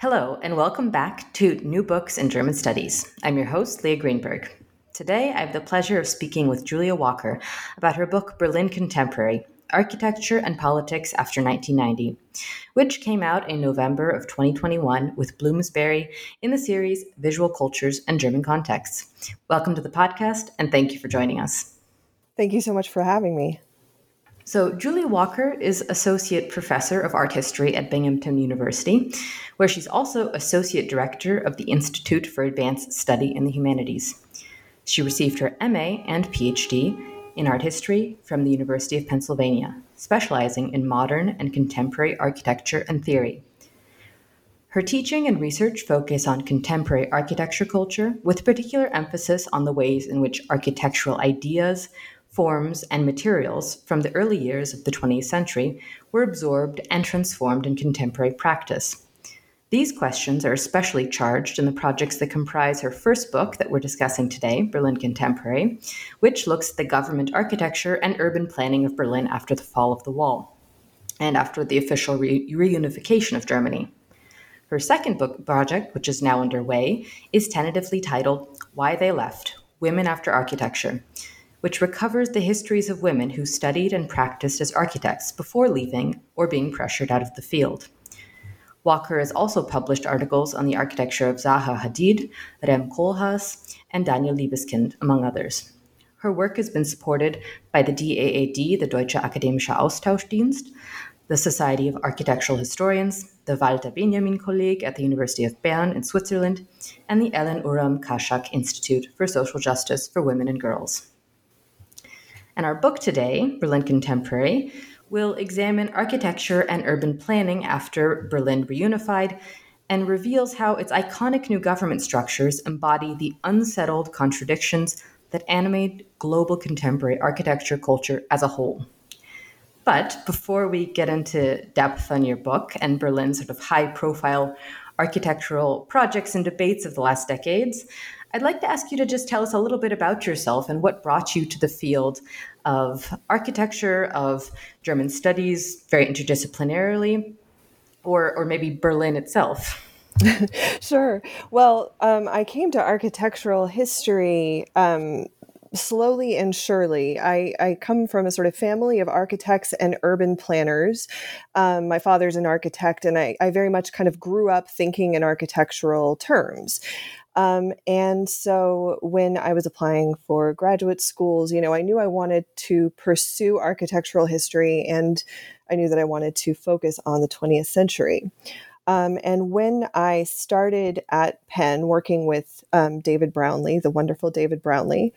Hello, and welcome back to New Books in German Studies. I'm your host, Lea Greenberg. Today, I have the pleasure of speaking with Julia Walker about her book Berlin Contemporary Architecture and Politics After 1990, which came out in November of 2021 with Bloomsbury in the series Visual Cultures and German Contexts. Welcome to the podcast, and thank you for joining us. Thank you so much for having me. So, Julia Walker is Associate Professor of Art History at Binghamton University, where she's also Associate Director of the Institute for Advanced Study in the Humanities. She received her MA and PhD in art history from the University of Pennsylvania, specializing in modern and contemporary architecture and theory. Her teaching and research focus on contemporary architecture culture, with particular emphasis on the ways in which architectural ideas, forms, and materials from the early years of the 20th century were absorbed and transformed in contemporary practice. These questions are especially charged in the projects that comprise her first book that we're discussing today, Berlin Contemporary, which looks at the government architecture and urban planning of Berlin after the fall of the wall and after the official re- reunification of Germany. Her second book project, which is now underway, is tentatively titled Why They Left Women After Architecture, which recovers the histories of women who studied and practiced as architects before leaving or being pressured out of the field. Walker has also published articles on the architecture of Zaha Hadid, Rem Koolhaas, and Daniel Libeskind, among others. Her work has been supported by the DAAD, the Deutsche Akademische Austauschdienst, the Society of Architectural Historians, the Walter Benjamin Kolleg at the University of Bern in Switzerland, and the Ellen Uram Kashak Institute for Social Justice for Women and Girls. And our book today, Berlin Contemporary, will examine architecture and urban planning after Berlin reunified and reveals how its iconic new government structures embody the unsettled contradictions that animate global contemporary architecture culture as a whole. But before we get into depth on your book and Berlin's sort of high profile architectural projects and debates of the last decades, I'd like to ask you to just tell us a little bit about yourself and what brought you to the field of architecture, of German studies, very interdisciplinarily, or, or maybe Berlin itself. sure. Well, um, I came to architectural history um, slowly and surely. I, I, come from a sort of family of architects and urban planners. Um, my father's an architect, and I, I, very much kind of grew up thinking in architectural terms. Um, and so when I was applying for graduate schools, you know, I knew I wanted to pursue architectural history and I knew that I wanted to focus on the 20th century. Um, and when I started at Penn working with um, David Brownlee, the wonderful David Brownlee,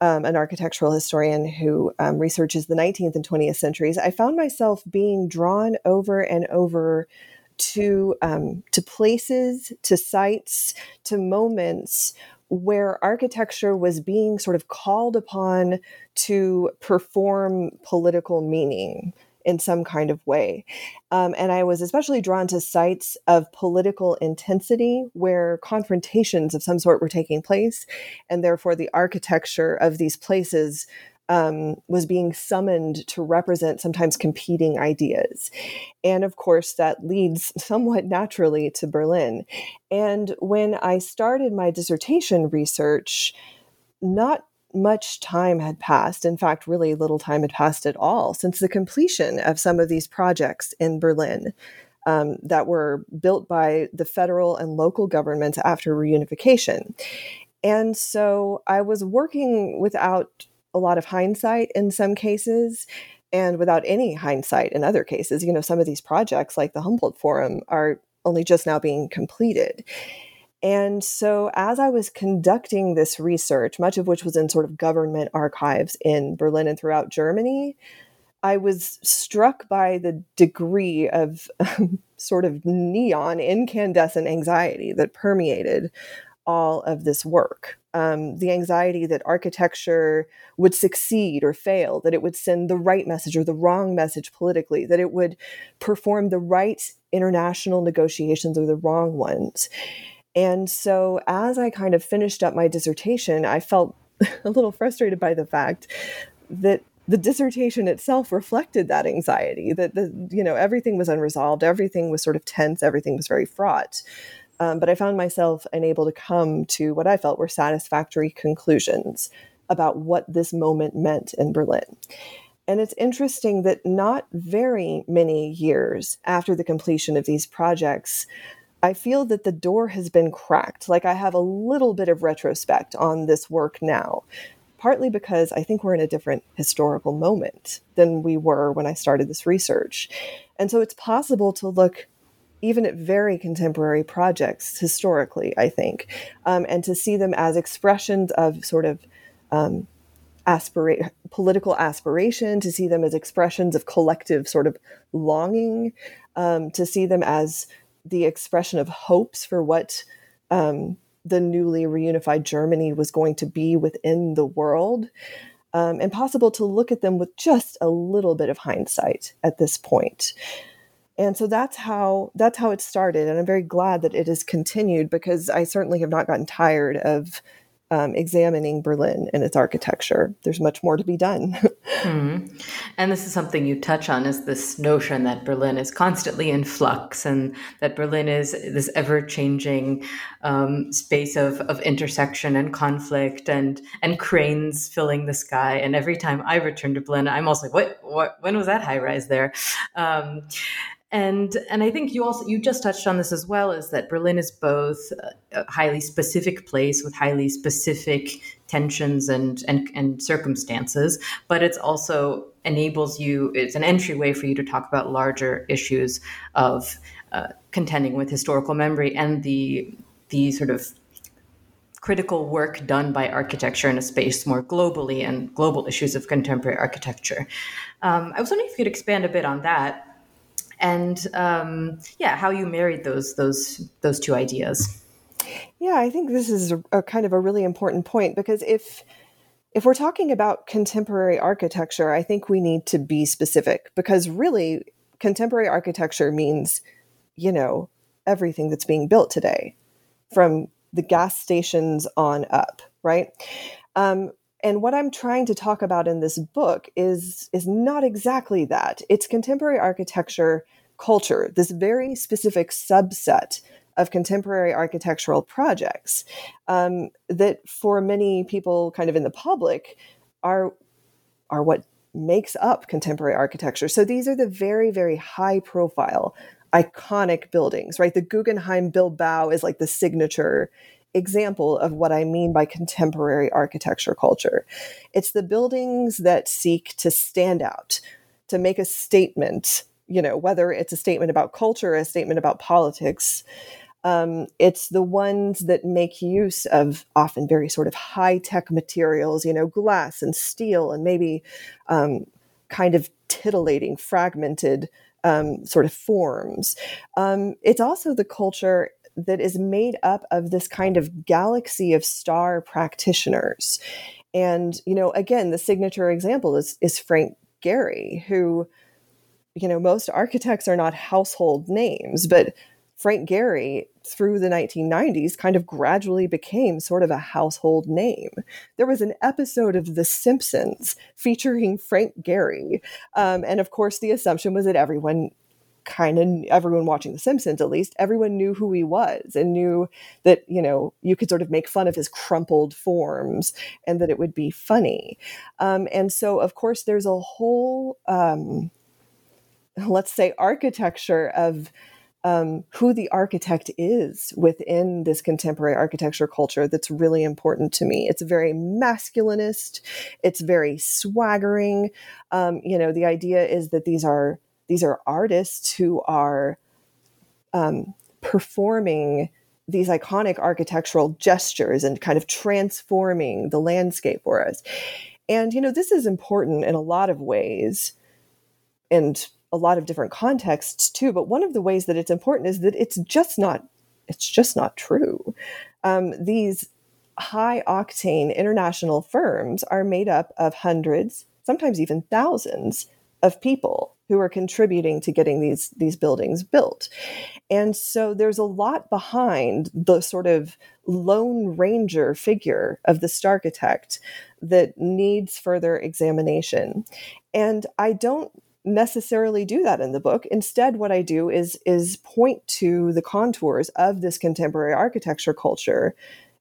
um, an architectural historian who um, researches the 19th and 20th centuries, I found myself being drawn over and over to um, to places, to sites, to moments where architecture was being sort of called upon to perform political meaning in some kind of way. Um, and I was especially drawn to sites of political intensity where confrontations of some sort were taking place, and therefore the architecture of these places um, was being summoned to represent sometimes competing ideas. And of course, that leads somewhat naturally to Berlin. And when I started my dissertation research, not much time had passed. In fact, really little time had passed at all since the completion of some of these projects in Berlin. Um, that were built by the federal and local governments after reunification. And so I was working without a lot of hindsight in some cases and without any hindsight in other cases. You know, some of these projects, like the Humboldt Forum, are only just now being completed. And so, as I was conducting this research, much of which was in sort of government archives in Berlin and throughout Germany, I was struck by the degree of um, sort of neon incandescent anxiety that permeated all of this work. Um, the anxiety that architecture would succeed or fail, that it would send the right message or the wrong message politically, that it would perform the right international negotiations or the wrong ones. And so, as I kind of finished up my dissertation, I felt a little frustrated by the fact that the dissertation itself reflected that anxiety that the you know everything was unresolved everything was sort of tense everything was very fraught um, but I found myself unable to come to what I felt were satisfactory conclusions about what this moment meant in Berlin. And it's interesting that not very many years after the completion of these projects, I feel that the door has been cracked. Like I have a little bit of retrospect on this work now, partly because I think we're in a different historical moment than we were when I started this research. And so it's possible to look even at very contemporary projects historically, I think, um, and to see them as expressions of sort of um, aspira- political aspiration, to see them as expressions of collective sort of longing, um, to see them as the expression of hopes for what um, the newly reunified Germany was going to be within the world. Um, and possible to look at them with just a little bit of hindsight at this point and so that's how that's how it started and i'm very glad that it has continued because i certainly have not gotten tired of um, examining berlin and its architecture. There's much more to be done. Mm-hmm. and this is something you touch on is this notion that berlin is constantly in flux and that berlin is this ever-changing um, space of, of intersection and conflict and and cranes filling the sky. And every time i return to berlin i'm also like what, what when was that high rise there? Um, and and I think you also you just touched on this as well is that Berlin is both a highly specific place with highly specific tensions and and, and circumstances, but it's also enables you it's an entryway for you to talk about larger issues of uh, contending with historical memory and the the sort of critical work done by architecture in a space more globally and global issues of contemporary architecture. Um, I was wondering if you could expand a bit on that and um, yeah, how you married those those those two ideas. Yeah, I think this is a, a kind of a really important point because if if we're talking about contemporary architecture, I think we need to be specific because really contemporary architecture means, you know, everything that's being built today from the gas stations on up, right? Um, and what I'm trying to talk about in this book is is not exactly that. It's contemporary architecture culture, this very specific subset of contemporary architectural projects um, that for many people kind of in the public are are what makes up contemporary architecture. So these are the very, very high profile, iconic buildings, right? The Guggenheim Bilbao is like the signature example of what I mean by contemporary architecture culture. It's the buildings that seek to stand out, to make a statement, you know, whether it's a statement about culture, a statement about politics. Um, it's the ones that make use of often very sort of high tech materials, you know, glass and steel, and maybe um, kind of titillating, fragmented um, sort of forms. Um, it's also the culture that is made up of this kind of galaxy of star practitioners. And, you know, again, the signature example is, is Frank Gehry, who, you know, most architects are not household names, but Frank Gehry, through the 1990s, kind of gradually became sort of a household name. There was an episode of The Simpsons featuring Frank Gehry. Um, and of course, the assumption was that everyone kind of everyone watching The Simpsons, at least, everyone knew who he was and knew that, you know, you could sort of make fun of his crumpled forms and that it would be funny. Um, and so, of course, there's a whole, um, let's say, architecture of um, who the architect is within this contemporary architecture culture that's really important to me. It's very masculinist, it's very swaggering. Um, you know, the idea is that these are these are artists who are um, performing these iconic architectural gestures and kind of transforming the landscape for us. And, you know, this is important in a lot of ways. And a lot of different contexts too. But one of the ways that it's important is that it's just not it's just not true. Um, these high octane international firms are made up of hundreds, sometimes even thousands of people who are contributing to getting these these buildings built. And so there's a lot behind the sort of lone ranger figure of the architect that needs further examination. And I don't necessarily do that in the book. Instead, what I do is is point to the contours of this contemporary architecture culture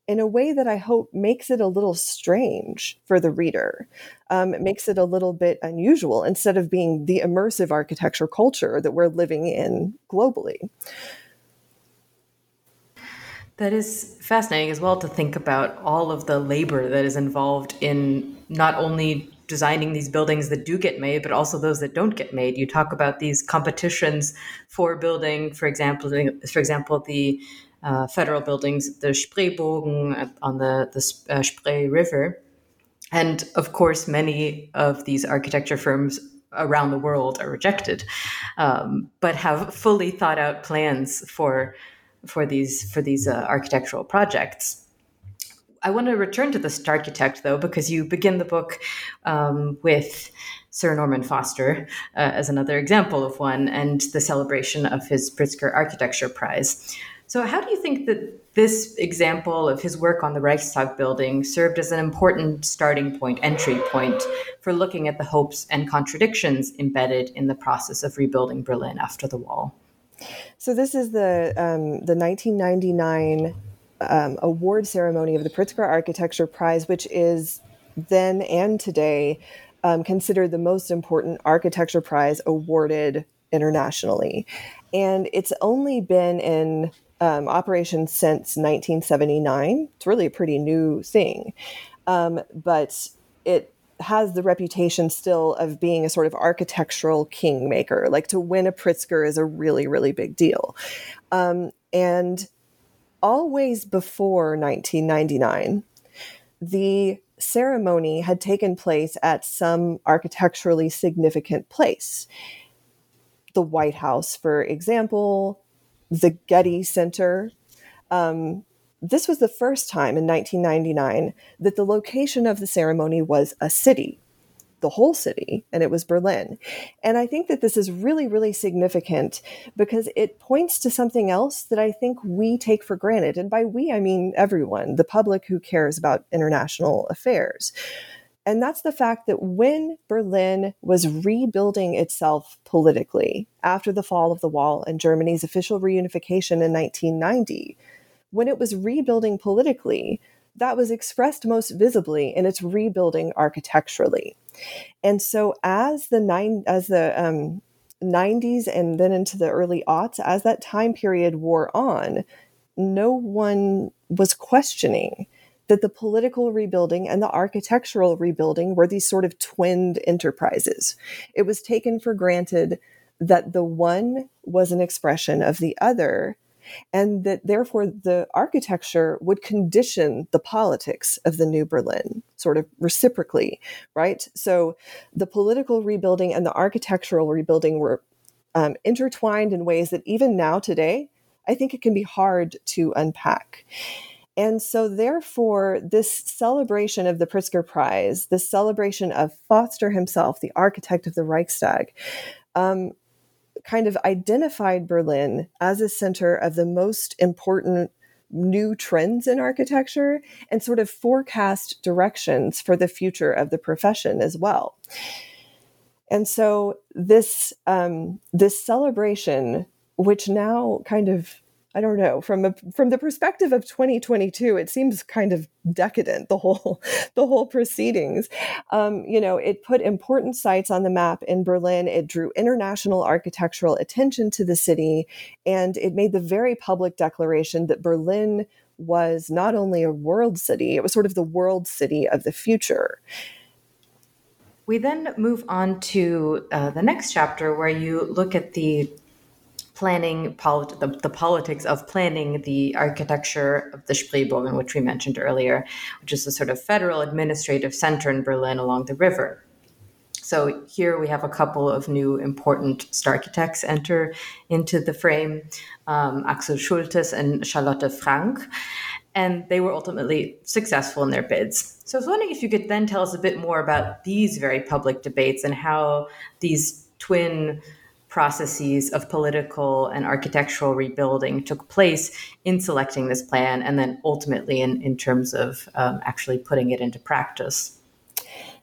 in a way that I hope makes it a little strange for the reader. Um, it makes it a little bit unusual instead of being the immersive architecture culture that we're living in globally. That is fascinating as well to think about all of the labor that is involved in not only designing these buildings that do get made, but also those that don't get made. You talk about these competitions for building, for example, for example, the uh, federal buildings, the Spreebogen on the, the uh, Spree River. And of course, many of these architecture firms around the world are rejected, um, but have fully thought out plans for for these for these uh, architectural projects. I want to return to the Starchitect though, because you begin the book um, with Sir Norman Foster uh, as another example of one, and the celebration of his Pritzker Architecture Prize. So, how do you think that this example of his work on the Reichstag building served as an important starting point, entry point for looking at the hopes and contradictions embedded in the process of rebuilding Berlin after the wall? So, this is the um, the 1999 um, award ceremony of the Pritzker Architecture Prize, which is then and today um, considered the most important architecture prize awarded internationally. And it's only been in um, operation since 1979. It's really a pretty new thing. Um, but it has the reputation still of being a sort of architectural kingmaker. Like to win a Pritzker is a really, really big deal. Um, and always before 1999, the ceremony had taken place at some architecturally significant place. The White House, for example, the Getty Center. Um, this was the first time in 1999 that the location of the ceremony was a city, the whole city, and it was Berlin. And I think that this is really, really significant because it points to something else that I think we take for granted. And by we, I mean everyone, the public who cares about international affairs. And that's the fact that when Berlin was rebuilding itself politically after the fall of the wall and Germany's official reunification in 1990, when it was rebuilding politically, that was expressed most visibly in its rebuilding architecturally. And so as the nine as the um, 90s and then into the early aughts, as that time period wore on, no one was questioning that the political rebuilding and the architectural rebuilding were these sort of twinned enterprises. It was taken for granted that the one was an expression of the other, and that therefore the architecture would condition the politics of the New Berlin, sort of reciprocally, right? So the political rebuilding and the architectural rebuilding were um, intertwined in ways that even now today, I think it can be hard to unpack. And so, therefore, this celebration of the Pritzker Prize, the celebration of Foster himself, the architect of the Reichstag, um, kind of identified Berlin as a center of the most important new trends in architecture and sort of forecast directions for the future of the profession as well. And so, this um, this celebration, which now kind of I don't know from a, from the perspective of 2022, it seems kind of decadent the whole the whole proceedings. Um, you know, it put important sites on the map in Berlin. It drew international architectural attention to the city, and it made the very public declaration that Berlin was not only a world city; it was sort of the world city of the future. We then move on to uh, the next chapter where you look at the planning polit- the, the, politics of planning the architecture of the Spreebogen, which we mentioned earlier, which is a sort of federal administrative center in Berlin along the river. So here we have a couple of new important star architects enter into the frame um, Axel Schultes and Charlotte Frank. And they were ultimately successful in their bids. So I was wondering if you could then tell us a bit more about these very public debates and how these twin processes of political and architectural rebuilding took place in selecting this plan and then ultimately in, in terms of um, actually putting it into practice.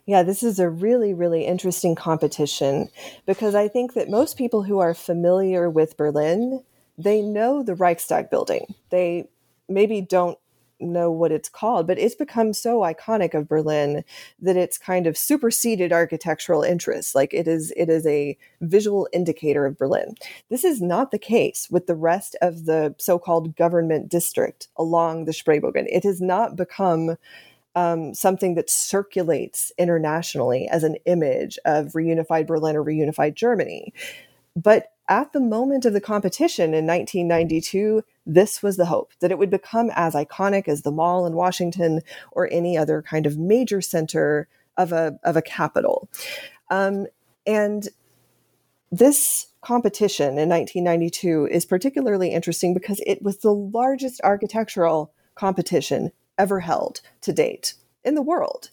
Yeah, this is a really, really interesting competition because I think that most people who are familiar with Berlin, they know the Reichstag building. They maybe don't know what it's called, but it's become so iconic of Berlin that it's kind of superseded architectural interests. Like it is, it is a visual indicator of Berlin. This is not the case with the rest of the so-called government district along the Spreebogen. It has not become um, something that circulates internationally as an image of reunified Berlin or reunified Germany. But at the moment of the competition in 1992, this was the hope that it would become as iconic as the mall in Washington or any other kind of major center of a, of a capital. Um, and this competition in 1992 is particularly interesting because it was the largest architectural competition ever held to date in the world.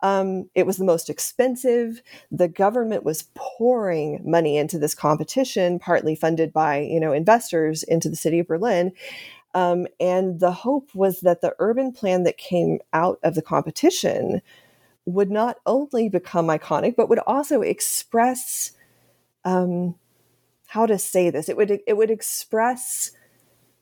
Um, it was the most expensive. The government was pouring money into this competition, partly funded by you know investors into the city of Berlin. Um, and the hope was that the urban plan that came out of the competition would not only become iconic, but would also express um, how to say this. It would it would express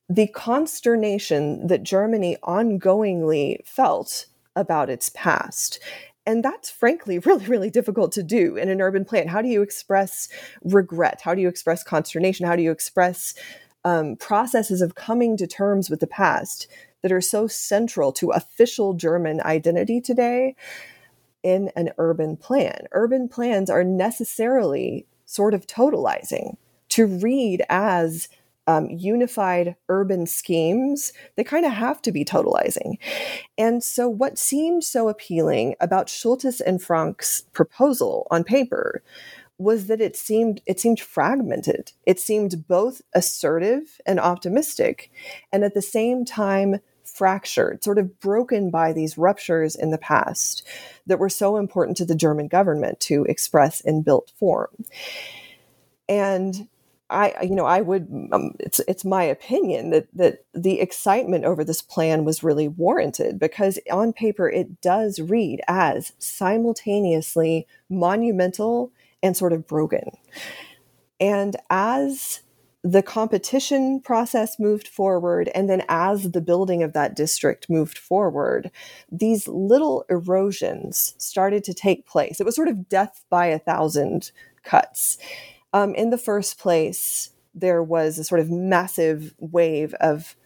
the consternation that Germany ongoingly felt about its past. And that's frankly really, really difficult to do in an urban plan. How do you express regret? How do you express consternation? How do you express um, processes of coming to terms with the past that are so central to official German identity today in an urban plan? Urban plans are necessarily sort of totalizing to read as um, unified urban schemes, they kind of have to be totalizing. And so, what seemed so appealing about Schultes and Frank's proposal on paper was that it seemed it seemed fragmented. It seemed both assertive and optimistic, and at the same time fractured, sort of broken by these ruptures in the past that were so important to the German government to express in built form. And I, you know, I would. Um, it's it's my opinion that that the excitement over this plan was really warranted because on paper it does read as simultaneously monumental and sort of broken. And as the competition process moved forward, and then as the building of that district moved forward, these little erosions started to take place. It was sort of death by a thousand cuts. Um, in the first place, there was a sort of massive wave of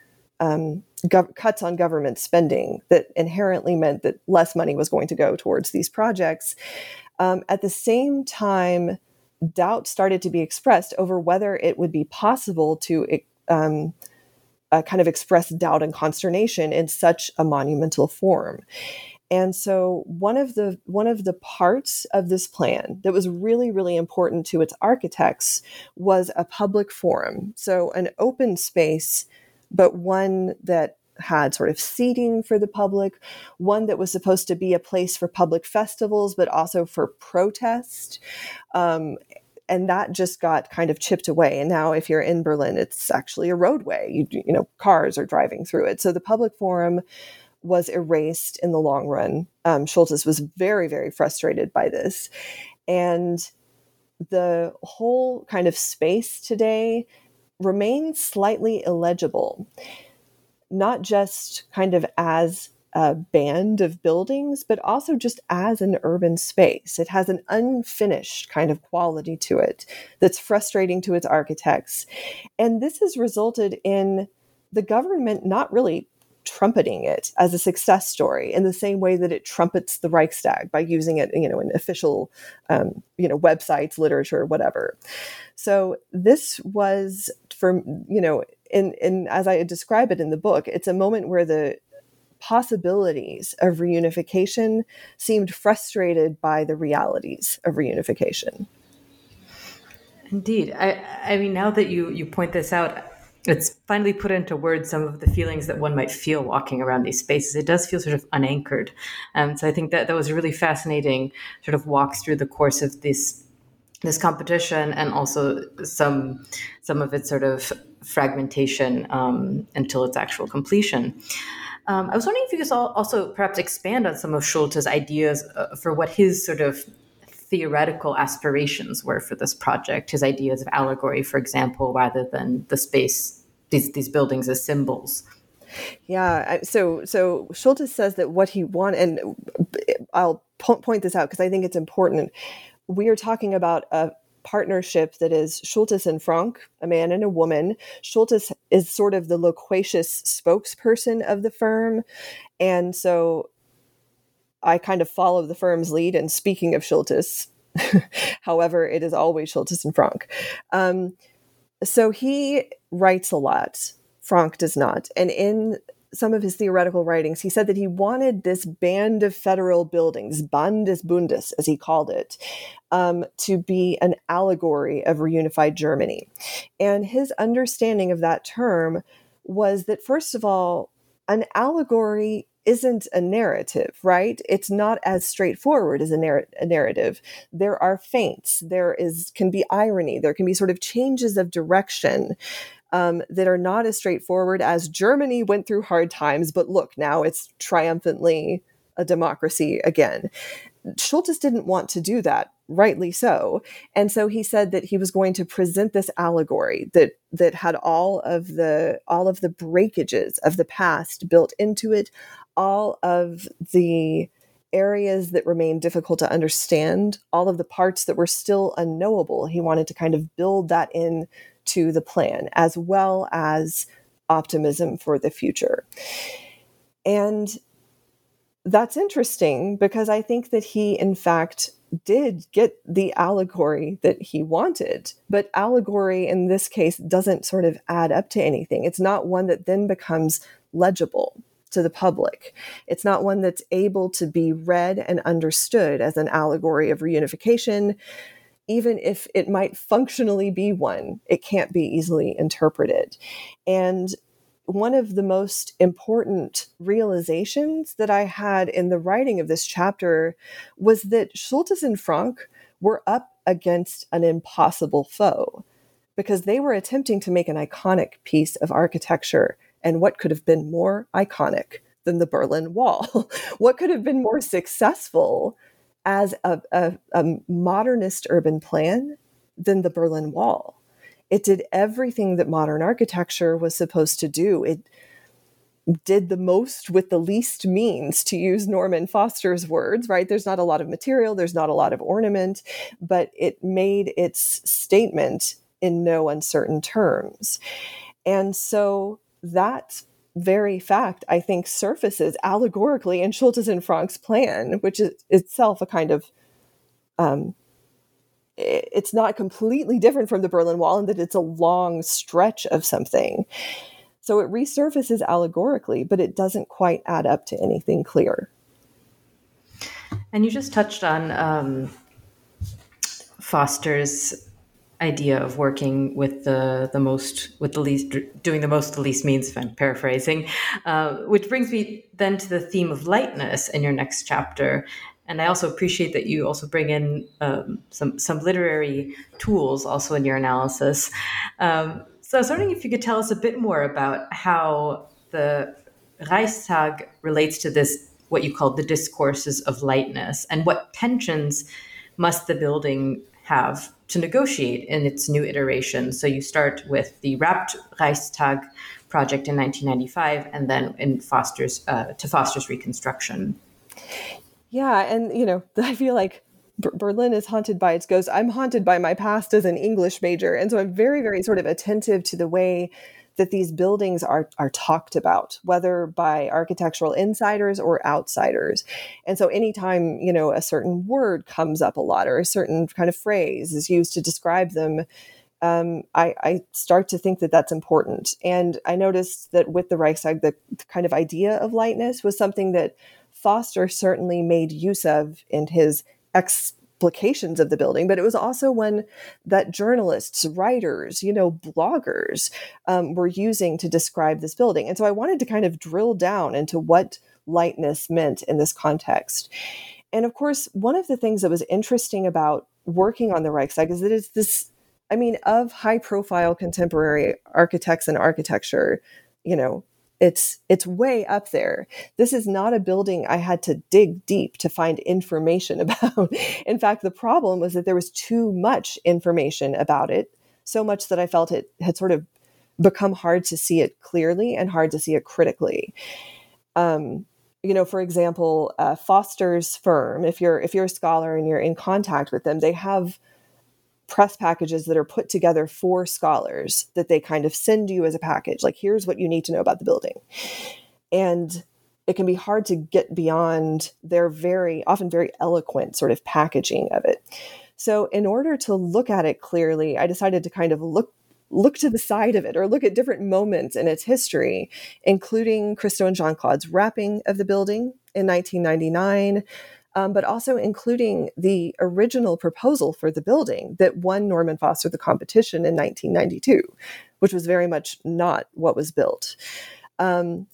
um, gov- cuts on government spending that inherently meant that less money was going to go towards these projects. Um, at the same time, doubt started to be expressed over whether it would be possible to um, uh, kind of express doubt and consternation in such a monumental form. And so one of the one of the parts of this plan that was really really important to its architects was a public forum. So an open space but one that had sort of seating for the public, one that was supposed to be a place for public festivals, but also for protest. Um, and that just got kind of chipped away. And now, if you're in Berlin, it's actually a roadway. You, you know, cars are driving through it. So the public forum was erased in the long run. Um, Schultes was very, very frustrated by this. And the whole kind of space today remains slightly illegible, not just kind of as a band of buildings, but also just as an urban space. It has an unfinished kind of quality to it that's frustrating to its architects. And this has resulted in the government not really trumpeting it as a success story in the same way that it trumpets the Reichstag by using it, you know, in official, um, you know, websites, literature, whatever. So this was for you know, in in as I describe it in the book, it's a moment where the possibilities of reunification seemed frustrated by the realities of reunification. Indeed. I, I mean, now that you, you point this out, it's finally put into words some of the feelings that one might feel walking around these spaces. It does feel sort of unanchored. Um, so I think that that was a really fascinating sort of walk through the course of this this competition and also some some of its sort of fragmentation um, until its actual completion. Um, I was wondering if you could also perhaps expand on some of Schulte's ideas uh, for what his sort of theoretical aspirations were for this project, his ideas of allegory, for example, rather than the space, these, these buildings as symbols. Yeah, so so Schulte says that what he wanted, and I'll point this out because I think it's important. We are talking about a partnership that is Schultes and Frank, a man and a woman. Schultes is sort of the loquacious spokesperson of the firm. And so I kind of follow the firm's lead. And speaking of Schultes, however, it is always Schultes and Frank. Um, so he writes a lot. Frank does not. And in some of his theoretical writings, he said that he wanted this band of federal buildings, Band des Bundes, as he called it, um, to be an allegory of reunified Germany. And his understanding of that term was that, first of all, an allegory isn't a narrative, right? It's not as straightforward as a, narr- a, narrative. There are feints. There is can be irony. There can be sort of changes of direction um, that are not as straightforward as Germany went through hard times, but look, now it's triumphantly a democracy again. Schultes didn't want to do that, rightly so. And so he said that he was going to present this allegory that that had all of the all of the breakages of the past built into it, all of the areas that remained difficult to understand, all of the parts that were still unknowable. He wanted to kind of build that in to the plan, as well as optimism for the future. And that's interesting because I think that he, in fact, did get the allegory that he wanted. But allegory in this case doesn't sort of add up to anything. It's not one that then becomes legible to the public. It's not one that's able to be read and understood as an allegory of reunification, even if it might functionally be one, it can't be easily interpreted. And one of the most important realizations that I had in the writing of this chapter was that Schultes and Frank were up against an impossible foe because they were attempting to make an iconic piece of architecture. And what could have been more iconic than the Berlin Wall? what could have been more successful as a, a, a modernist urban plan than the Berlin Wall. It did everything that modern architecture was supposed to do. It did the most with the least means, to use Norman Foster's words, right? There's not a lot of material, there's not a lot of ornament, but it made its statement in no uncertain terms. And so that very fact, I think, surfaces allegorically in Schultes and Frank's plan, which is itself a kind of um, it's not completely different from the Berlin Wall in that it's a long stretch of something. So it resurfaces allegorically, but it doesn't quite add up to anything clear. And you just touched on um, Foster's idea of working with the the most with the least doing the most the least means if i'm paraphrasing uh, which brings me then to the theme of lightness in your next chapter. And i also appreciate that you also bring in um, some some literary tools also in your analysis. Um, so i was wondering if you could tell us a bit more about how the reichstag relates to this what you call the discourses of lightness and what tensions must the building have to negotiate in its new iteration. So you start with the Wrapped Reichstag project in 1995, and then in Foster's uh, to Foster's reconstruction. Yeah, and you know, I feel like Berlin is haunted by its ghosts. I'm haunted by my past as an English major, and so I'm very, very sort of attentive to the way that these buildings are are talked about, whether by architectural insiders or outsiders. And so anytime, you know, a certain word comes up a lot or a certain kind of phrase is used to describe them, um, I, I, start to think that that's important. And I noticed that with the Reichstag, the kind of idea of lightness was something that Foster certainly made use of in his explications of the building, but it was also one that journalists, writers, you know, bloggers um, were using to describe this building. And so I wanted to kind of drill down into what lightness meant in this context. And of course, one of the things that was interesting about working on the Reichstag is that it's this I mean, of high profile contemporary architects and architecture, you know, it's it's way up there. This is not a building I had to dig deep to find information about. In fact, the problem was that there was too much information about it, so much that I felt it had sort of become hard to see it clearly and hard to see it critically. Um, you know, for example, uh, Foster's firm. If you're if you're a scholar and you're in contact with them, they have press packages that are put together for scholars that they kind of send you as a package like here's what you need to know about the building. And it can be hard to get beyond their very often very eloquent sort of packaging of it. So in order to look at it clearly i decided to kind of look look to the side of it or look at different moments in its history including christo and jeanne-claude's wrapping of the building in 1999 um, but also including the original proposal for the building that won Norman Foster the competition in 1992, which was very much not what was built. Um,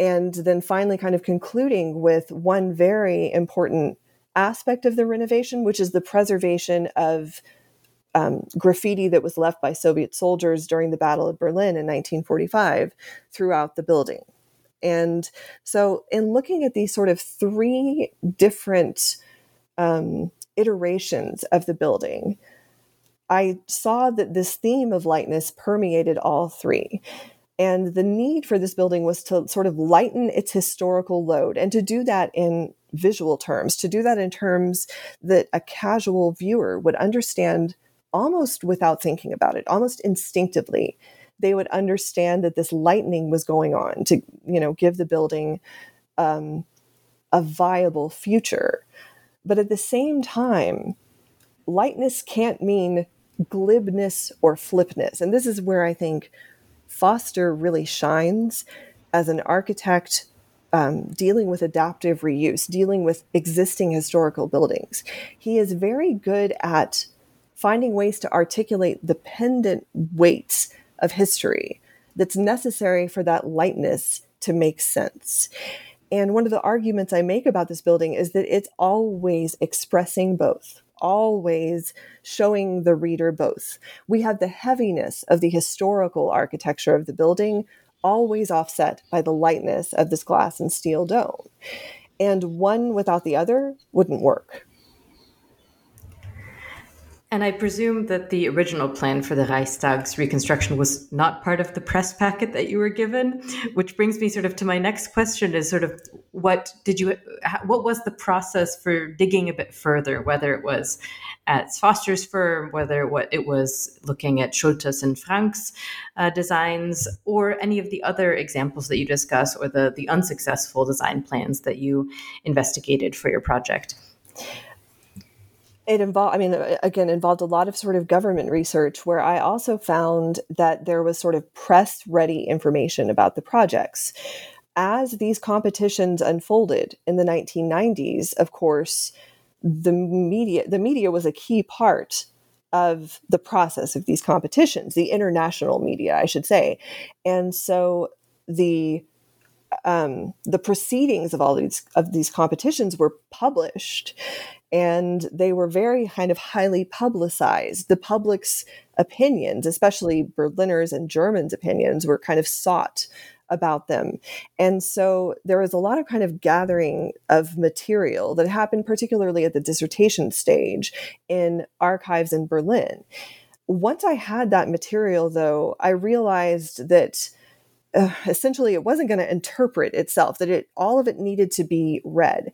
and then finally, kind of concluding with one very important aspect of the renovation, which is the preservation of um, graffiti that was left by Soviet soldiers during the Battle of Berlin in 1945 throughout the building. And so, in looking at these sort of three different um, iterations of the building, I saw that this theme of lightness permeated all three. And the need for this building was to sort of lighten its historical load and to do that in visual terms, to do that in terms that a casual viewer would understand almost without thinking about it, almost instinctively they would understand that this lightning was going on to you know give the building um, a viable future. But at the same time lightness can't mean glibness or flipness. And this is where i think foster really shines as an architect um, dealing with adaptive reuse dealing with existing historical buildings. He is very good at finding ways to articulate the pendant weights of history that's necessary for that lightness to make sense. And one of the arguments I make about this building is that it's always expressing both, always showing the reader both. We have the heaviness of the historical architecture of the building, always offset by the lightness of this glass and steel dome. And one without the other wouldn't work. And I presume that the original plan for the Reichstag's reconstruction was not part of the press packet that you were given, which brings me sort of to my next question is sort of what did you what was the process for digging a bit further whether it was at Foster's firm, whether what it was looking at Schultes and Frank's uh, designs or any of the other examples that you discuss or the the unsuccessful design plans that you investigated for your project it involved i mean uh, again involved a lot of sort of government research where i also found that there was sort of press ready information about the projects. As these competitions unfolded in the 1990s of course the media the media was a key part of the process of these competitions the international media i should say. And so the um, the proceedings of all these of these competitions were published and they were very kind of highly publicized. The public's opinions, especially Berliners and Germans' opinions, were kind of sought about them. And so there was a lot of kind of gathering of material that happened, particularly at the dissertation stage in archives in Berlin. Once I had that material, though, I realized that uh, essentially it wasn't going to interpret itself that it all of it needed to be read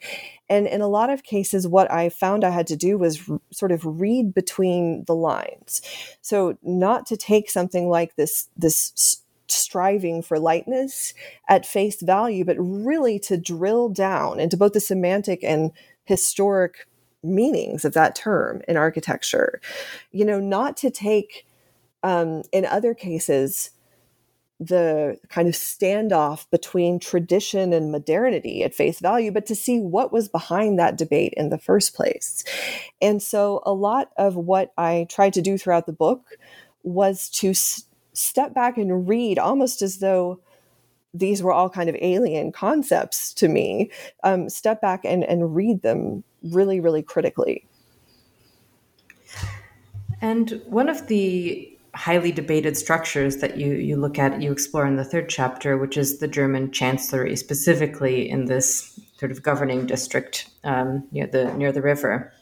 and in a lot of cases what i found i had to do was r- sort of read between the lines so not to take something like this this striving for lightness at face value but really to drill down into both the semantic and historic meanings of that term in architecture. You know, not to take, um, in other cases, the kind of standoff between tradition and modernity at face value, but to see what was behind that debate in the first place. And so, a lot of what I tried to do throughout the book was to s- step back and read almost as though these were all kind of alien concepts to me, um, step back and, and read them really, really critically. And one of the highly debated structures that you, you look at, you explore in the third chapter, which is the German chancellery, specifically in this sort of governing district um, near the near the river.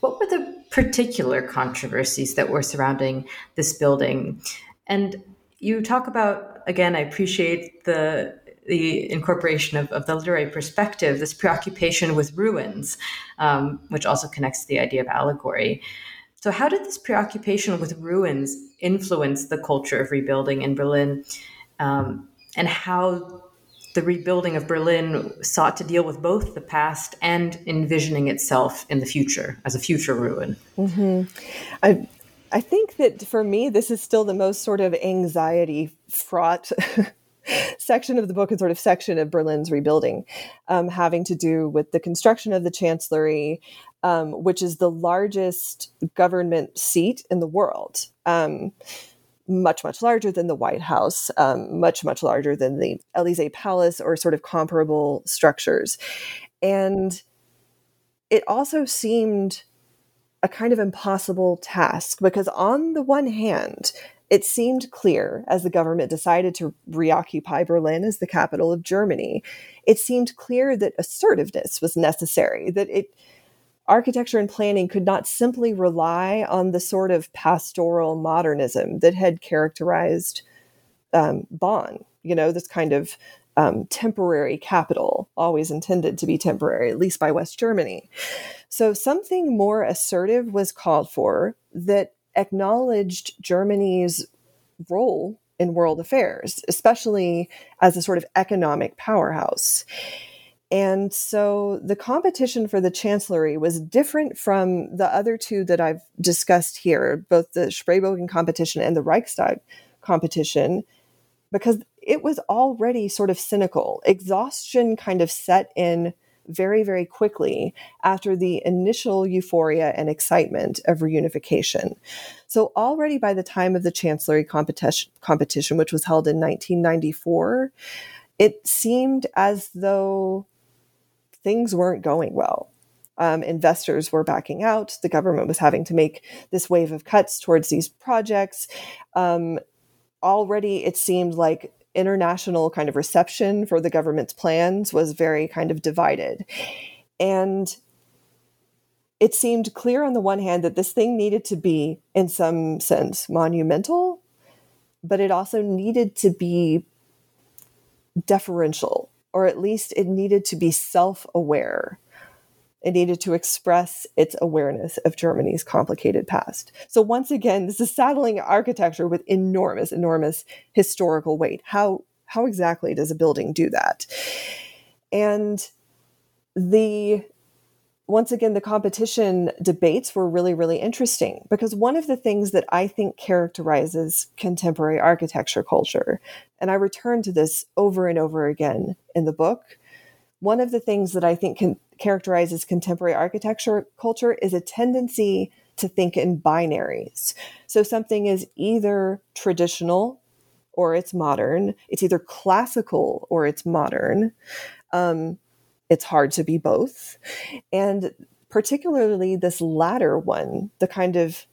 What were the particular controversies that were surrounding this building? And you talk about again. I appreciate the the incorporation of, of the literary perspective, this preoccupation with ruins, um, which also connects to the idea of allegory. So, how did this preoccupation with ruins influence the culture of rebuilding in Berlin, um, and how the rebuilding of Berlin sought to deal with both the past and envisioning itself in the future as a future ruin? Mm-hmm. I, I think that for me, this is still the most sort of anxiety fraught section of the book and sort of section of Berlin's rebuilding, um, having to do with the construction of the chancellery, um, which is the largest government seat in the world. Um, much, much larger than the White House, um, much, much larger than the Elysee Palace or sort of comparable structures. And it also seemed a kind of impossible task because, on the one hand, it seemed clear as the government decided to reoccupy Berlin as the capital of Germany, it seemed clear that assertiveness was necessary, that it architecture and planning could not simply rely on the sort of pastoral modernism that had characterized um, Bonn, you know, this kind of um, temporary capital, always intended to be temporary, at least by West Germany. So something more assertive was called for that acknowledged Germany's role in world affairs, especially as a sort of economic powerhouse. And so the competition for the chancellery was different from the other two that I've discussed here, both the Spreebogen competition and the Reichstag competition, because it was already sort of cynical. Exhaustion kind of set in very, very quickly after the initial euphoria and excitement of reunification. So, already by the time of the Chancellery competition, competition which was held in 1994, it seemed as though things weren't going well. Um, investors were backing out. The government was having to make this wave of cuts towards these projects. Um, already, it seemed like international kind of reception for the government's plans was very kind of divided. And it seemed clear on the one hand that this thing needed to be, in some sense, monumental, but it also needed to be deferential, or at least it needed to be self aware it needed to express its awareness of Germany's complicated past. So, once again, this is saddling architecture with enormous, enormous historical weight. How, how exactly does a building do that? And the once again, the competition debates were really, really interesting because one of the things that I think characterizes contemporary architecture culture, and I return to this over and over again in the book, one of the things that I think can, characterizes contemporary architecture culture is a tendency to think in binaries. So something is either traditional or it's modern, it's either classical or it's modern. Um, it's hard to be both. And particularly this latter one, the kind of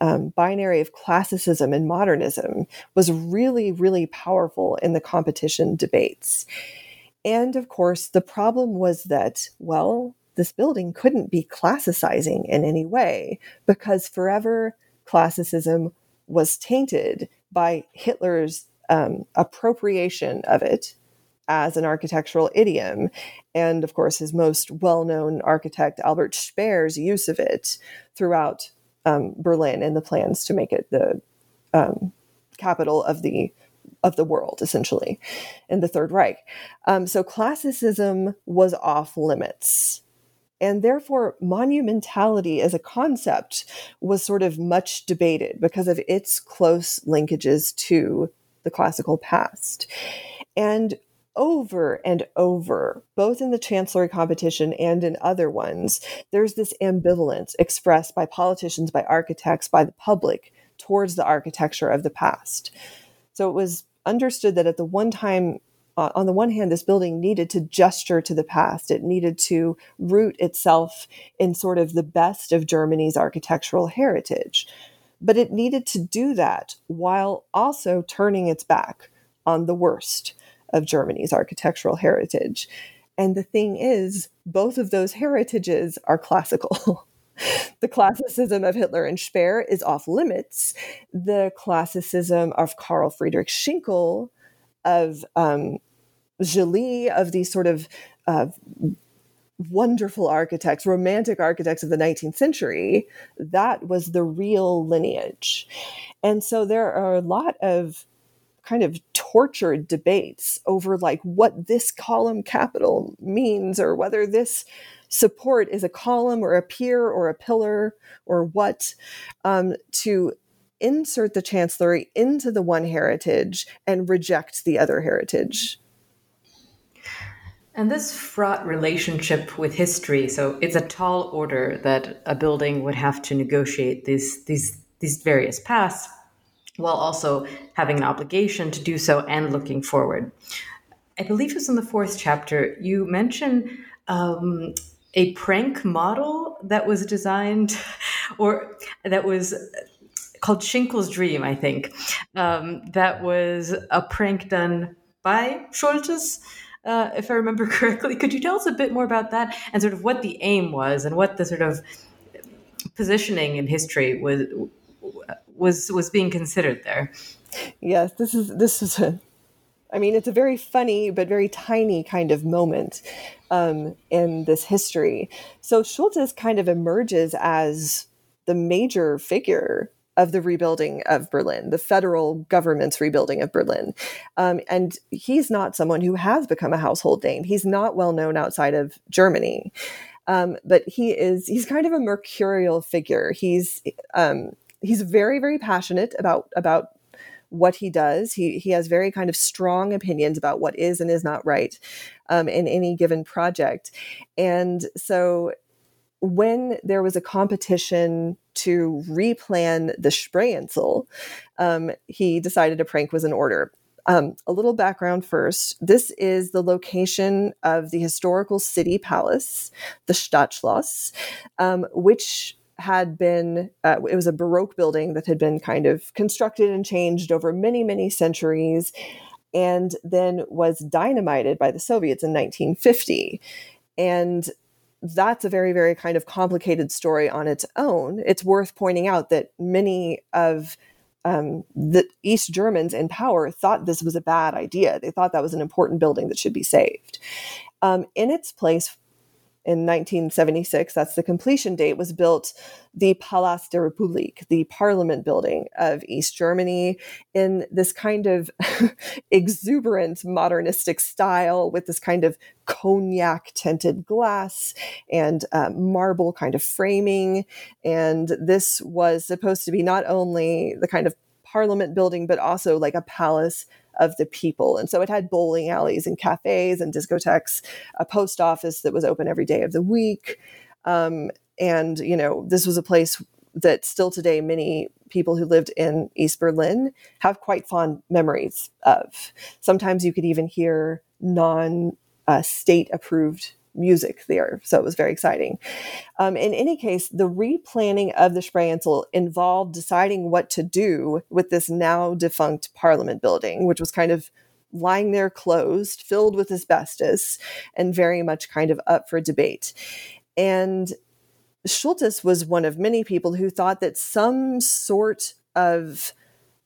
um, binary of classicism and modernism, was really, really powerful in the competition debates. And of course, the problem was that, well, this building couldn't be classicizing in any way because forever classicism was tainted by Hitler's um, appropriation of it as an architectural idiom. And of course, his most well known architect, Albert Speer's use of it throughout um, Berlin and the plans to make it the um, capital of the of the world, essentially, in the Third Reich. Um, so classicism was off limits and therefore, monumentality as a concept was sort of much debated because of its close linkages to the classical past. And over and over, both in the chancellery competition and in other ones, there's this ambivalence expressed by politicians, by architects, by the public towards the architecture of the past. So it was understood that at the one time uh, on the one hand, this building needed to gesture to the past. It needed to root itself in sort of the best of Germany's architectural heritage. But it needed to do that while also turning its back on the worst of Germany's architectural heritage. And the thing is, both of those heritages are classical. the classicism of Hitler and Speer is off limits. The classicism of Carl Friedrich Schinkel, of um, of these sort of uh, wonderful architects, romantic architects of the 19th century, that was the real lineage. And so there are a lot of kind of tortured debates over like what this column capital means or whether this support is a column or a pier or a pillar or what um, to insert the chancellery into the one heritage and reject the other heritage. And this fraught relationship with history, so it's a tall order that a building would have to negotiate these these these various paths while also having an obligation to do so and looking forward. I believe it was in the fourth chapter. You mentioned um, a prank model that was designed, or that was called Schinkel's Dream, I think. Um, that was a prank done by Schultes uh, if I remember correctly. Could you tell us a bit more about that and sort of what the aim was and what the sort of positioning in history was was was being considered there? Yes, this is this is a. I mean, it's a very funny but very tiny kind of moment um, in this history. So Schultes kind of emerges as the major figure of the rebuilding of Berlin, the federal government's rebuilding of Berlin. Um, and he's not someone who has become a household name. He's not well known outside of Germany. Um, but he is, he's kind of a mercurial figure. He's, um, he's very, very passionate about, about what he does. He, he has very kind of strong opinions about what is and is not right um, in any given project. And so when there was a competition to replan the Spreeinsel, um, he decided a prank was in order. Um, a little background first. This is the location of the historical city palace, the Stadtschloss, um, which had been, uh, it was a Baroque building that had been kind of constructed and changed over many, many centuries, and then was dynamited by the Soviets in 1950. And that's a very, very kind of complicated story on its own. It's worth pointing out that many of um, the East Germans in power thought this was a bad idea. They thought that was an important building that should be saved. Um, in its place, in 1976, that's the completion date, was built the Palast der Republik, the parliament building of East Germany, in this kind of exuberant modernistic style with this kind of cognac tinted glass and uh, marble kind of framing. And this was supposed to be not only the kind of parliament building, but also like a palace of the people. And so it had bowling alleys and cafes and discotheques, a post office that was open every day of the week. Um, and, you know, this was a place that still today many people who lived in East Berlin have quite fond memories of. Sometimes you could even hear non uh, state approved music there. So it was very exciting. Um, in any case, the replanning of the Spreeinsel involved deciding what to do with this now defunct parliament building, which was kind of lying there closed, filled with asbestos, and very much kind of up for debate. And Schultes was one of many people who thought that some sort of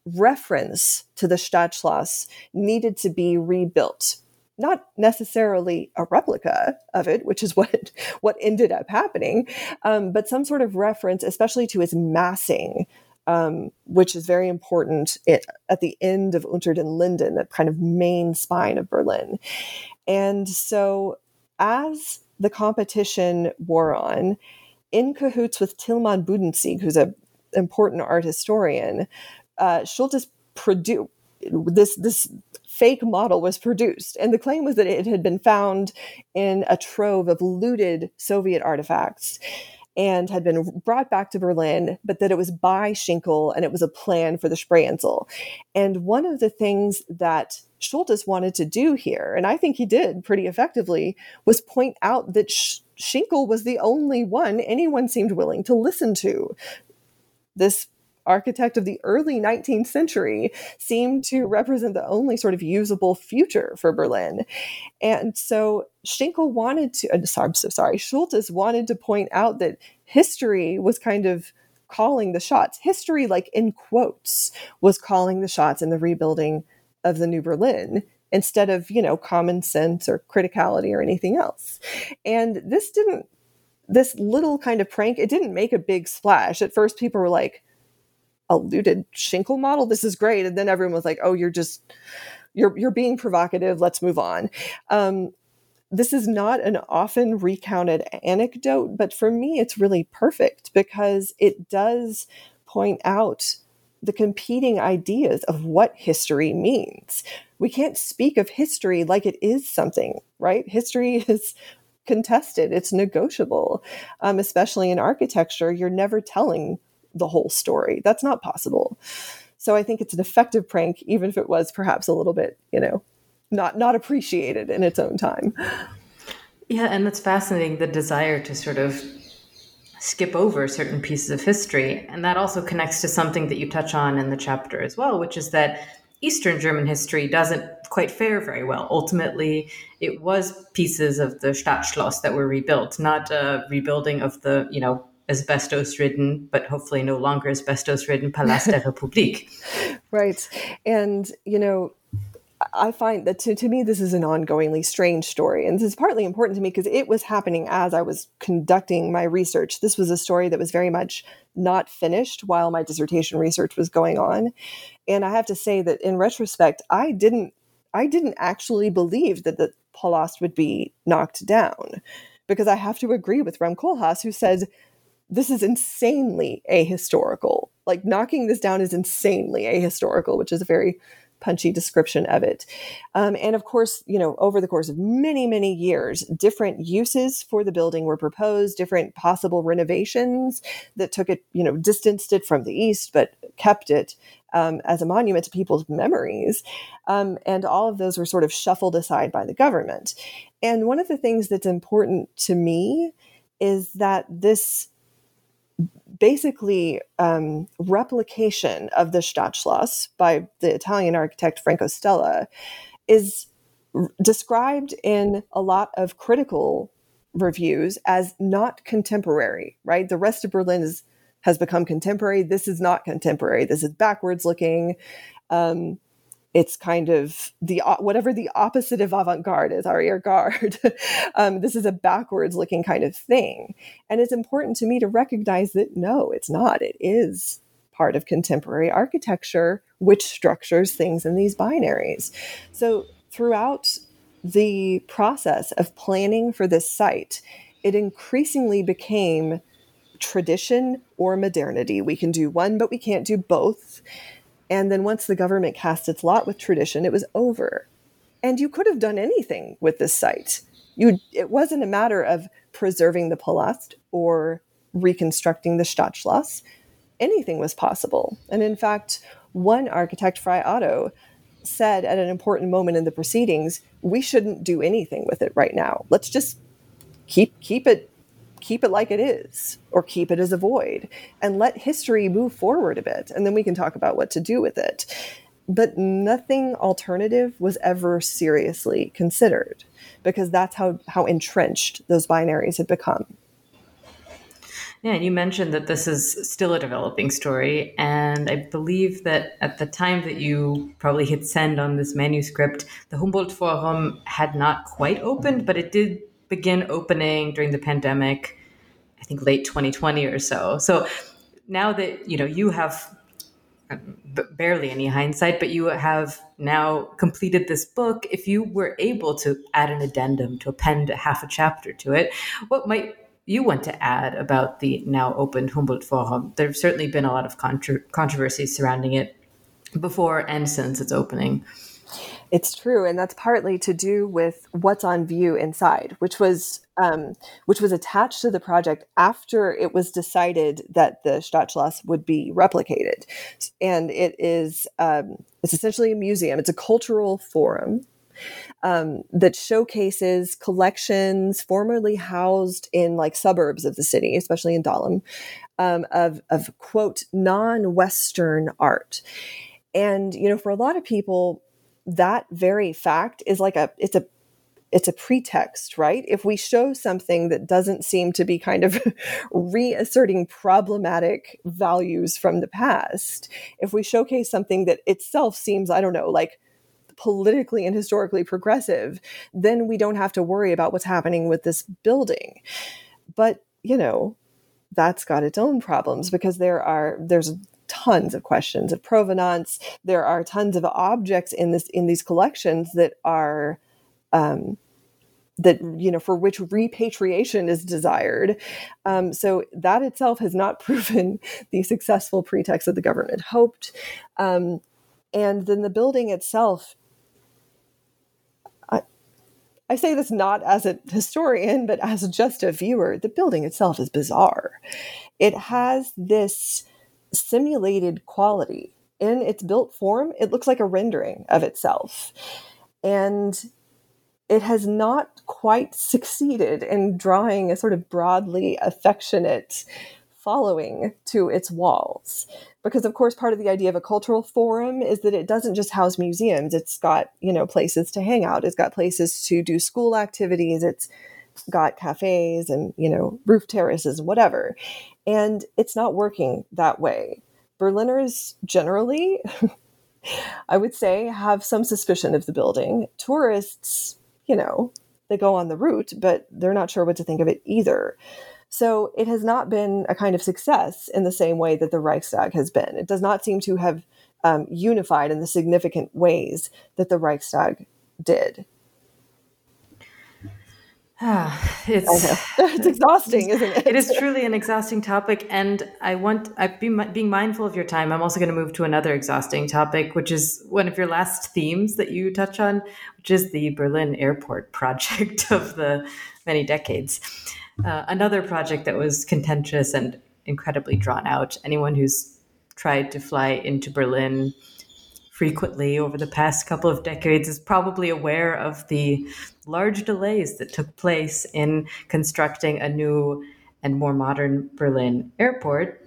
reference to the Stadtschloss needed to be rebuilt not necessarily a replica of it, which is what what ended up happening, um, but some sort of reference, especially to his massing, um, which is very important it, at the end of Unter den Linden, that kind of main spine of Berlin. And so, as the competition wore on, in cahoots with Tilmann Buddensieg, who's an important art historian, uh, Schultes produced this this fake model was produced and the claim was that it had been found in a trove of looted soviet artifacts and had been brought back to Berlin, but that it was by Schinkel and it was a plan for the Spreeinsel. And one of the things that Schultes wanted to do here, and I think he did pretty effectively, was point out that Sch- Schinkel was the only one anyone seemed willing to listen to. This architect of the early 19th century seemed to represent the only sort of usable future for Berlin. And so Schinkel wanted to, sorry, I'm so sorry, Schultes wanted to point out that history was kind of calling the shots. History, like in quotes, was calling the shots in the rebuilding of the New Berlin instead of, you know, common sense or criticality or anything else. And this didn't, this little kind of prank, it didn't make a big splash. At first, people were like, a looted Schinkel model. This is great. And then everyone was like, oh, you're just, you're, you're being provocative. Let's move on. Um, this is not an often recounted anecdote, but for me, it's really perfect because it does point out the competing ideas of what history means. We can't speak of history like it is something, right? History is contested, it's negotiable, um, especially in architecture. You're never telling the whole story. That's not possible. So I think it's an effective prank, even if it was perhaps a little bit, you know, not not appreciated in its own time. Yeah, and it's fascinating the desire to sort of skip over certain pieces of history. And that also connects to something that you touch on in the chapter as well, which is that Eastern German history doesn't quite fare very well. Ultimately, it was pieces of the Stadtschloss that were rebuilt, not a rebuilding of the, you know, asbestos ridden, but hopefully no longer asbestos ridden Palast de République. right. And, you know, I find that to, to me, this is an ongoingly strange story. And this is partly important to me because it was happening as I was conducting my research. This was a story that was very much not finished while my dissertation research was going on. And I have to say that in retrospect, I didn't I didn't actually believe that the Palast would be knocked down because I have to agree with Rem Koolhaas, who said this is insanely ahistorical. Like knocking this down is insanely ahistorical, which is a very punchy description of it. Um, and of course, you know, over the course of many, many years, different uses for the building were proposed, different possible renovations that took it, you know, distanced it from the east, but kept it um, as a monument to people's memories. Um, and all of those were sort of shuffled aside by the government. And one of the things that's important to me is that this basically um, replication of the Stadtschloss by the Italian architect Franco Stella is r- described in a lot of critical reviews as not contemporary, right? The rest of Berlin is, has become contemporary. This is not contemporary. This is backwards looking. Um, it's kind of the whatever the opposite of avant-garde is arrière-garde um, this is a backwards looking kind of thing. And it's important to me to recognize that no it's not. It is part of contemporary architecture which structures things in these binaries. So throughout the process of planning for this site it increasingly became tradition or modernity. We can do one but we can't do both and then once the government cast its lot with tradition, it was over. And you could have done anything with this site. You, it wasn't a matter of preserving the Palast or reconstructing the Stadtschloss. Anything was possible. And in fact, one architect, Frei Otto, said at an important moment in the proceedings, we shouldn't do anything with it right now. Let's just keep keep it keep it like it is or keep it as a void and let history move forward a bit. And then we can talk about what to do with it. But nothing alternative was ever seriously considered because that's how how entrenched those binaries had become. Yeah, and you mentioned that this is still a developing story. And I believe that at the time that you probably hit send on this manuscript, the Humboldt Forum had not quite opened, but it did begin opening during the pandemic, I think late 2020 or so. So now that you know you have um, barely any hindsight, but you have now completed this book. If you were able to add an addendum to append half a chapter to it, what might you want to add about the now opened Humboldt Forum? There's certainly been a lot of controversy surrounding it before and since its opening. It's true, and that's partly to do with what's on view inside, which was um, which was attached to the project after it was decided that the Stadtschloss would be replicated, and it is um, it's essentially a museum. It's a cultural forum um, that showcases collections formerly housed in like suburbs of the city, especially in Dahlem, um, of of quote non-Western art. And you know, for a lot of people, that very fact is like a it's a it's a pretext, right? If we show something that doesn't seem to be kind of reasserting problematic values from the past, if we showcase something that itself seems, I don't know, like politically and historically progressive, then we don't have to worry about what's happening with this building. But, you know, that's got its own problems because there are there's tons of questions of provenance. There are tons of objects in this in these collections that are um, that you know for which repatriation is desired. Um, so that itself has not proven the successful pretext that the government hoped. Um, and then the building itself. I, I say this not as a historian, but as just a viewer. The building itself is bizarre. It has this simulated quality. In its built form, it looks like a rendering of itself. And it has not quite succeeded in drawing a sort of broadly affectionate following to its walls. Because of course part of the idea of a cultural forum is that it doesn't just house museums, it's got, you know, places to hang out, it's got places to do school activities, it's got cafes and, you know, roof terraces whatever. And it's not working that way. Berliners generally, I would say, have some suspicion of the building. Tourists, you know, they go on the route, but they're not sure what to think of it either. So it has not been a kind of success in the same way that the Reichstag has been. It does not seem to have um, unified in the significant ways that the Reichstag did. Ah, it's it's exhausting, isn't it? It is truly an exhausting topic, and I want I be being mindful of your time. I'm also going to move to another exhausting topic, which is one of your last themes that you touch on, which is the Berlin Airport project of the many decades. Uh, another project that was contentious and incredibly drawn out. Anyone who's tried to fly into Berlin frequently over the past couple of decades is probably aware of the large delays that took place in constructing a new and more modern Berlin airport.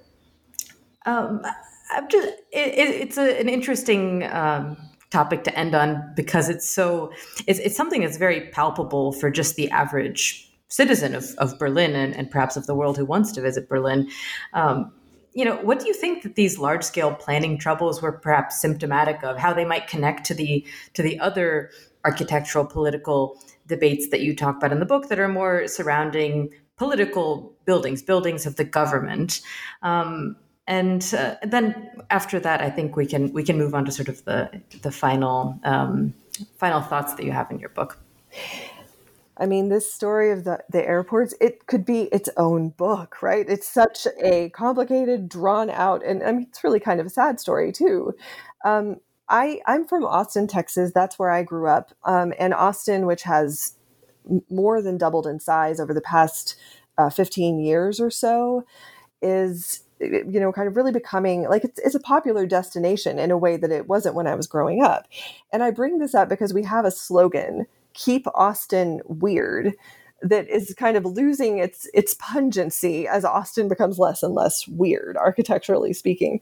Um, I'm just, it, it's a, an interesting um, topic to end on because it's so, it's, it's something that's very palpable for just the average citizen of, of Berlin and, and perhaps of the world who wants to visit Berlin. Um, you know, what do you think that these large scale planning troubles were perhaps symptomatic of? How they might connect to the to the other architectural political debates that you talk about in the book that are more surrounding political buildings, buildings of the government. Um, and uh, then after that, I think we can we can move on to sort of the the final um, final thoughts that you have in your book. I mean, this story of the, the airports, it could be its own book, right? It's such a complicated, drawn out, and I mean, it's really kind of a sad story, too. Um, I, I'm from Austin, Texas. That's where I grew up. Um, and Austin, which has more than doubled in size over the past uh, 15 years or so, is you know kind of really becoming like it's, it's a popular destination in a way that it wasn't when i was growing up and i bring this up because we have a slogan keep Austin weird that is kind of losing its its pungency as Austin becomes less and less weird, architecturally speaking,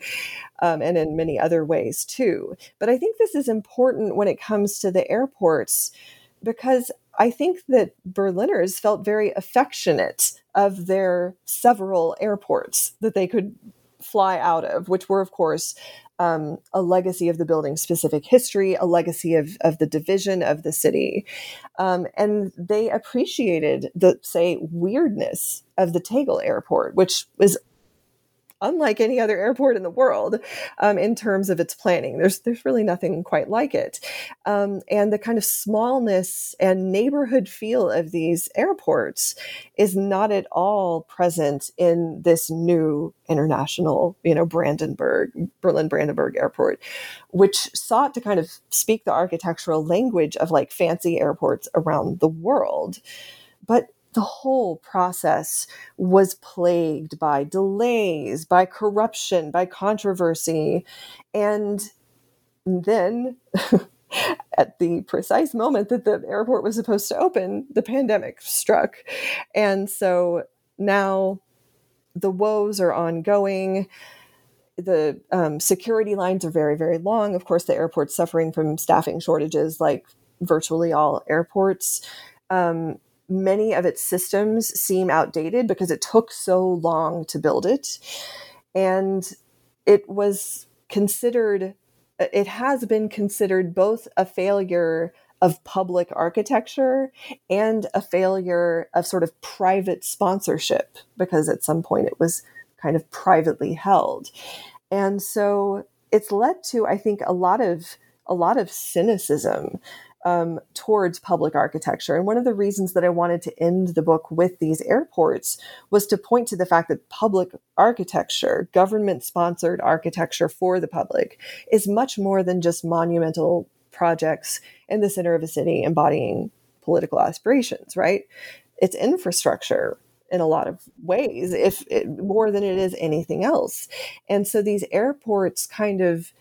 um, and in many other ways too. But I think this is important when it comes to the airports because I think that Berliners felt very affectionate of their several airports that they could fly out of, which were, of course, um, a legacy of the building's specific history, a legacy of, of the division of the city. Um, and they appreciated the, say, weirdness of the Tegel airport, which was unlike any other airport in the world um, in terms of its planning. There's there's really nothing quite like it, um, and the kind of smallness and neighborhood feel of these airports is not at all present in this new international, you know, Brandenburg, Berlin Brandenburg Airport, which sought to kind of speak the architectural language of like fancy airports around the world, but the whole process was plagued by delays, by corruption, by controversy. And then, at the precise moment that the airport was supposed to open, the pandemic struck. And so now the woes are ongoing. The um, security lines are very, very long. Of course, the airport's suffering from staffing shortages like virtually all airports. Um, many of its systems seem outdated because it took so long to build it. And it was considered, it has been considered both a failure of public architecture and a failure of sort of private sponsorship because at some point it was kind of privately held. And so it's led to, I think, a lot of a lot of cynicism um, towards public architecture. And one of the reasons that I wanted to end the book with these airports was to point to the fact that public architecture, government sponsored architecture for the public, is much more than just monumental projects in the center of a city embodying political aspirations, right? It's infrastructure in a lot of ways, if it, more than it is anything else. And so these airports kind of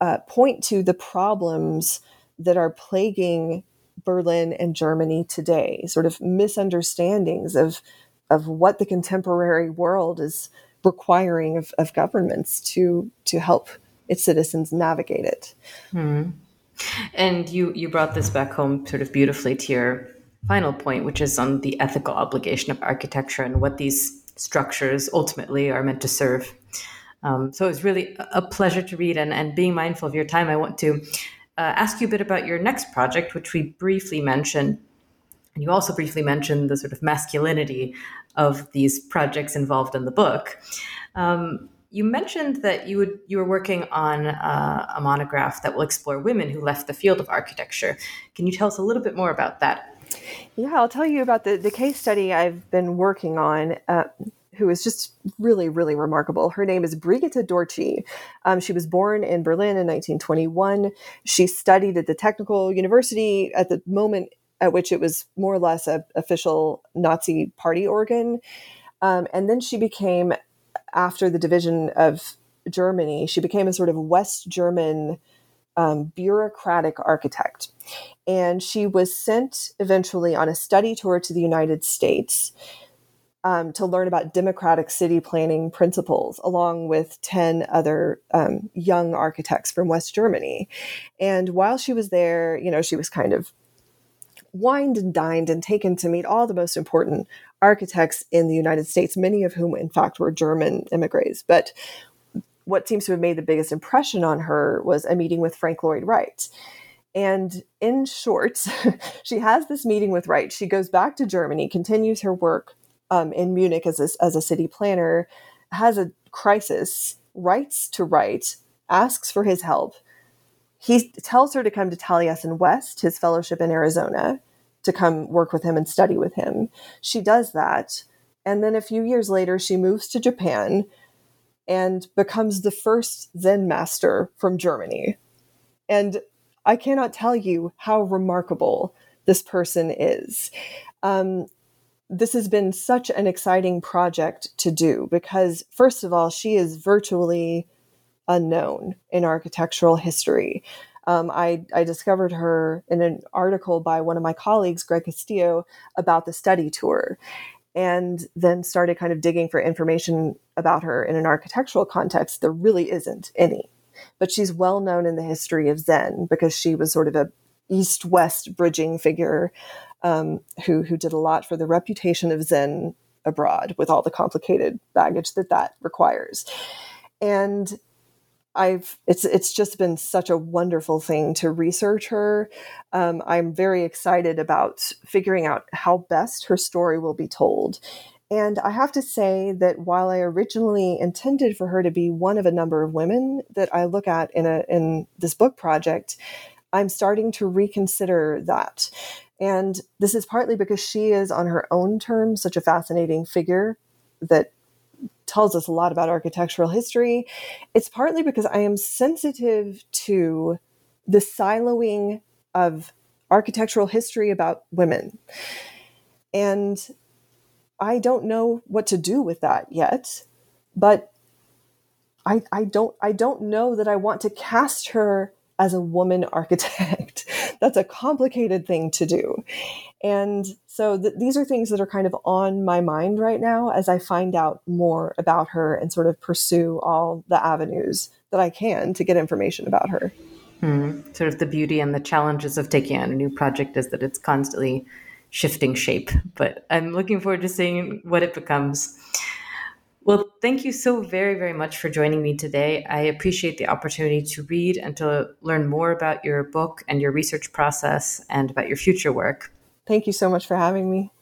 uh, point to the problems that are plaguing Berlin and Germany today, sort of misunderstandings of of what the contemporary world is requiring of, of governments to to help its citizens navigate it. Hmm. And you you brought this back home sort of beautifully to your final point, which is on the ethical obligation of architecture and what these structures ultimately are meant to serve. Um, so it's really a pleasure to read, and, and being mindful of your time, I want to uh, ask you a bit about your next project, which we briefly mentioned. And you also briefly mentioned the sort of masculinity of these projects involved in the book. Um, you mentioned that you would you were working on uh, a monograph that will explore women who left the field of architecture. Can you tell us a little bit more about that? Yeah, I'll tell you about the, the case study I've been working on. Uh, who is just really, really remarkable. Her name is Brigitte D'Ortschy. Um, she was born in Berlin in 1921. She studied at the Technical University at the moment at which it was more or less a official Nazi party organ. Um, and then she became, after the division of Germany, she became a sort of West German um, bureaucratic architect. And she was sent eventually on a study tour to the United States um, to learn about democratic city planning principles, along with 10 other um, young architects from West Germany. And while she was there, you know, she was kind of wined and dined and taken to meet all the most important architects in the United States, many of whom, in fact, were German immigrants. But what seems to have made the biggest impression on her was a meeting with Frank Lloyd Wright. And in short, she has this meeting with Wright. She goes back to Germany, continues her work um, in Munich as a, as a city planner, has a crisis, writes to Wright, asks for his help. He tells her to come to Taliesin West, his fellowship in Arizona, to come work with him and study with him. She does that. And then a few years later, she moves to Japan and becomes the first Zen master from Germany. And I cannot tell you how remarkable this person is. Um, this has been such an exciting project to do because, first of all, she is virtually unknown in architectural history. Um, I, I, discovered her in an article by one of my colleagues, Greg Castillo, about the study tour, and then started kind of digging for information about her in an architectural context. There really isn't any, but she's well known in the history of Zen because she was sort of a east west bridging figure um, who who did a lot for the reputation of Zen abroad with all the complicated baggage that that requires. And I've it's it's just been such a wonderful thing to research her. Um, I'm very excited about figuring out how best her story will be told. And I have to say that while I originally intended for her to be one of a number of women that I look at in a in this book project, I'm starting to reconsider that. And this is partly because she is on her own terms such a fascinating figure that tells us a lot about architectural history. It's partly because I am sensitive to the siloing of architectural history about women. And I don't know what to do with that yet, but I, I don't I don't know that I want to cast her as a woman architect. That's a complicated thing to do. And so th- these are things that are kind of on my mind right now as I find out more about her and sort of pursue all the avenues that I can to get information about her. Hmm. Sort of the beauty and the challenges of taking on a new project is that it's constantly shifting shape, but I'm looking forward to seeing what it becomes. Thank you so very, very much for joining me today. I appreciate the opportunity to read and to learn more about your book and your research process and about your future work. Thank you so much for having me.